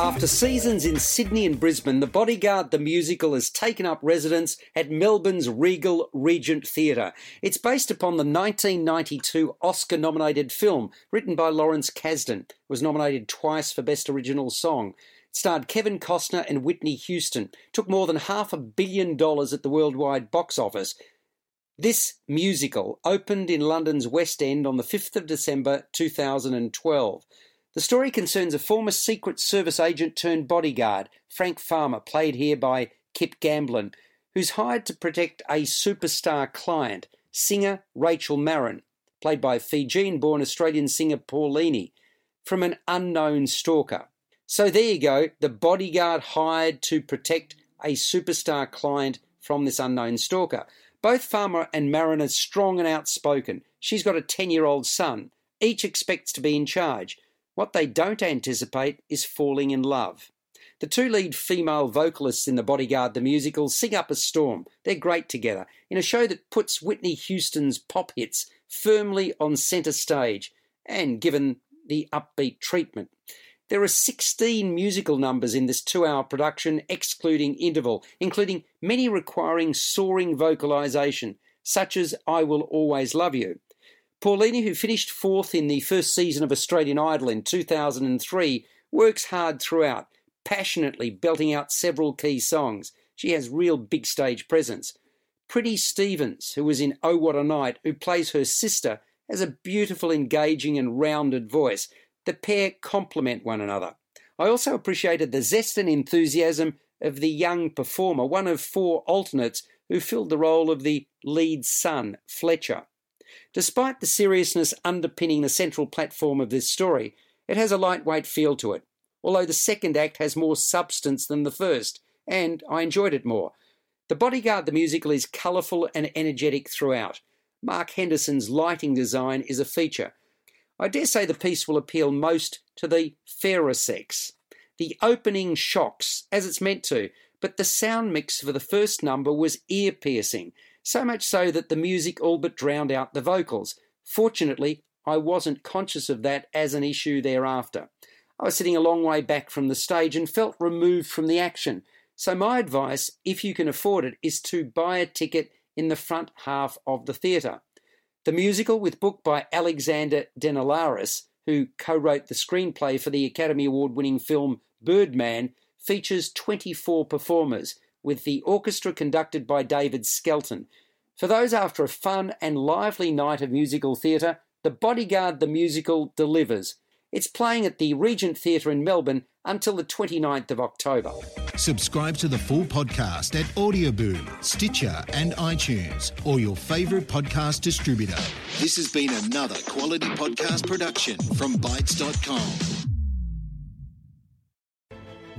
After seasons in Sydney and Brisbane, The Bodyguard the musical has taken up residence at Melbourne's Regal Regent Theatre. It's based upon the 1992 Oscar nominated film written by Lawrence Kasdan. It was nominated twice for Best Original Song. It starred Kevin Costner and Whitney Houston. Took more than half a billion dollars at the worldwide box office. This musical opened in London's West End on the 5th of December 2012. The story concerns a former Secret Service agent turned bodyguard, Frank Farmer, played here by Kip Gamblin, who's hired to protect a superstar client, singer Rachel Marron, played by Fijian born Australian singer Paulini, from an unknown stalker. So there you go, the bodyguard hired to protect a superstar client from this unknown stalker. Both Farmer and Marron are strong and outspoken. She's got a 10 year old son. Each expects to be in charge. What they don't anticipate is falling in love. The two lead female vocalists in The Bodyguard the musical sing up a storm. They're great together in a show that puts Whitney Houston's pop hits firmly on centre stage and given the upbeat treatment. There are 16 musical numbers in this two hour production, excluding interval, including many requiring soaring vocalisation, such as I Will Always Love You. Paulini, who finished fourth in the first season of Australian Idol in 2003, works hard throughout, passionately belting out several key songs. She has real big stage presence. Prinnie Stevens, who was in Oh What a Night, who plays her sister, has a beautiful, engaging, and rounded voice. The pair complement one another. I also appreciated the zest and enthusiasm of the young performer, one of four alternates who filled the role of the lead son, Fletcher. Despite the seriousness underpinning the central platform of this story, it has a lightweight feel to it, although the second act has more substance than the first, and I enjoyed it more. The Bodyguard the musical is colourful and energetic throughout. Mark Henderson's lighting design is a feature. I dare say the piece will appeal most to the fairer sex. The opening shocks, as it's meant to, but the sound mix for the first number was ear piercing, so much so that the music all but drowned out the vocals. Fortunately, I wasn't conscious of that as an issue thereafter. I was sitting a long way back from the stage and felt removed from the action. So, my advice, if you can afford it, is to buy a ticket in the front half of the theatre. The musical, with book by Alexander Dinelaris, who co wrote the screenplay for the Academy Award winning film Birdman, features 24 performers, with the orchestra conducted by David Skelton. For those after a fun and lively night of musical theatre, The Bodyguard the Musical delivers. It's playing at the Regent Theatre in Melbourne until the 29th of October. Subscribe to the full podcast at Audioboom, Stitcher, and iTunes, or your favourite podcast distributor. This has been another quality podcast production from Bytes.com.